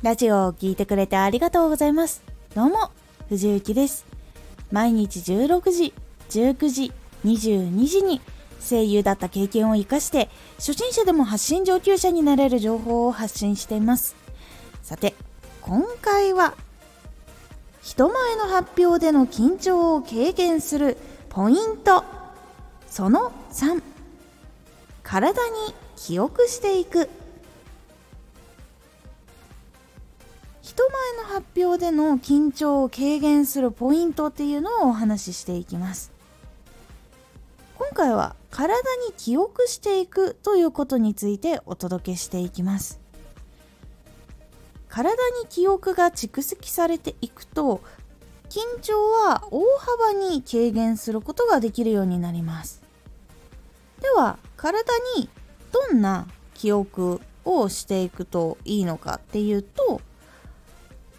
ラジオを聴いてくれてありがとうございます。どうも、藤幸です。毎日16時、19時、22時に声優だった経験を活かして、初心者でも発信上級者になれる情報を発信しています。さて、今回は、人前の発表での緊張を軽減するポイント、その3、体に記憶していく。前の発表での緊張を軽減するポイントっていうのをお話ししていきます。今回は体に記憶していくということについてお届けしていきます。体に記憶が蓄積されていくと緊張は大幅に軽減することができるようになります。では体にどんな記憶をしていくといいのかっていうと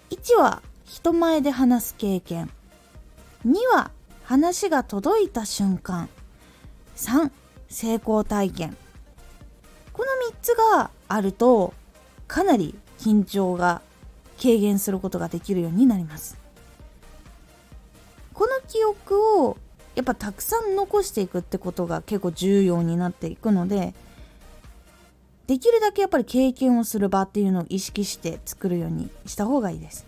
1は人前で話す経験。2は話が届いた瞬間。3成功体験。この3つがあるとかなり緊張が軽減することができるようになります。この記憶をやっぱたくさん残していくってことが結構重要になっていくのでできるだけやっぱり経験をする場っていうのを意識して作るようにした方がいいです。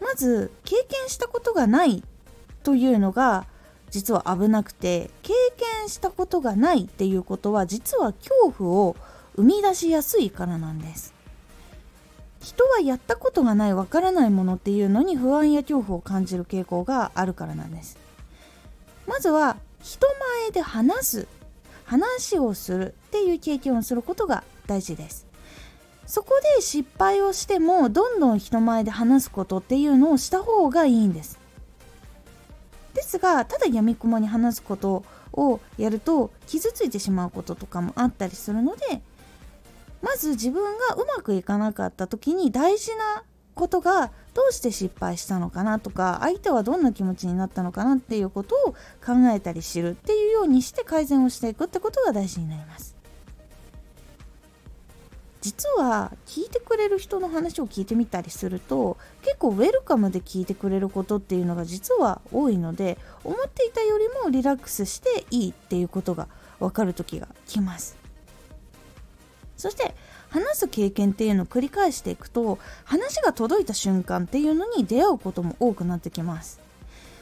まず経験したことがないというのが実は危なくて経験したことがないっていうことは実は恐怖を生み出しやすいからなんです。人はやったことがないわからないものっていうのに不安や恐怖を感じる傾向があるからなんです。まずは人前で話す話をするっていう経験をすることが大事です。そこで失敗をしてもどんどん人前で話すことっていうのをした方がいいんです。ですがただやみくもに話すことをやると傷ついてしまうこととかもあったりするのでまず自分がうまくいかなかった時に大事なことがどうして失敗したのかなとか相手はどんな気持ちになったのかなっていうことを考えたり知るっていうようにして改善をしていくってことが大事になります。実は聞いてくれる人の話を聞いてみたりすると結構ウェルカムで聞いてくれることっていうのが実は多いので思っていたよりもリラックスしていいっていうことが分かる時が来ます。そして話す経験っていうのを繰り返していくと話が届いた瞬間っていうのに出会うことも多くなってきます。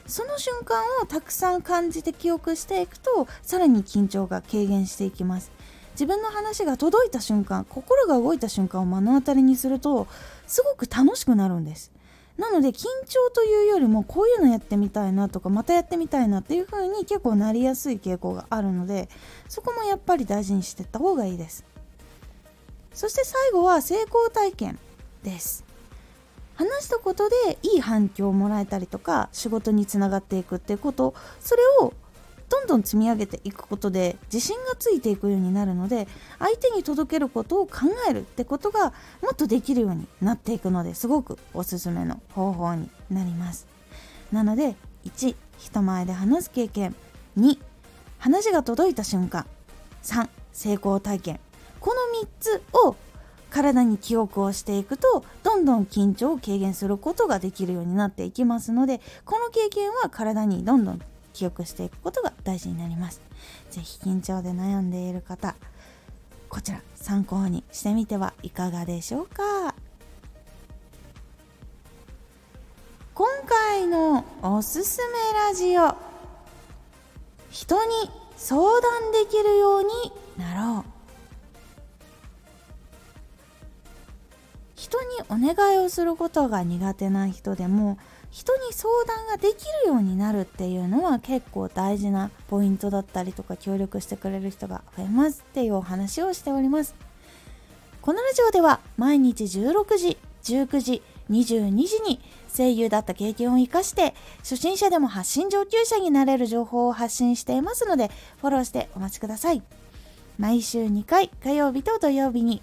その瞬間をたくさん感じて記憶していくとさらに緊張が軽減していきます。自分の話が届いた瞬間心が動いた瞬間を目の当たりにするとすごく楽しくなるんです。なので緊張というよりもこういうのやってみたいなとかまたやってみたいなっていう風に結構なりやすい傾向があるのでそこもやっぱり大事にしていった方がいいです。そして最後は成功体験です。話したことでいい反響をもらえたりとか仕事につながっていくっていうことそれをどんどん積み上げていくことで自信がついていくようになるので相手に届けることを考えるってことがもっとできるようになっていくのですごくおすすめの方法になります。なので1人前で話す経験。2話が届いた瞬間。3成功体験。この3つを体に記憶をしていくとどんどん緊張を軽減することができるようになっていきますのでこの経験は体にどんどん記憶していくことが大事になります。是非緊張で悩んでいる方こちら参考にしてみてはいかがでしょうか。今回のおすすめラジオ人に相談できるようになろう。人にお願いをすることが苦手な人でも人に相談ができるようになるっていうのは結構大事なポイントだったりとか協力してくれる人が増えますっていうお話をしております。このラジオでは毎日16時19時22時に声優だった経験を生かして初心者でも発信上級者になれる情報を発信していますのでフォローしてお待ちください。毎週2回火曜日と土曜日に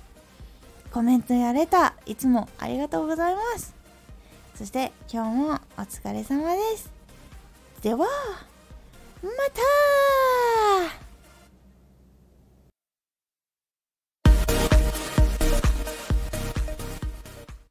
コメントやれたいつもありがとうございます。そして今日もお疲れ様です。ではまた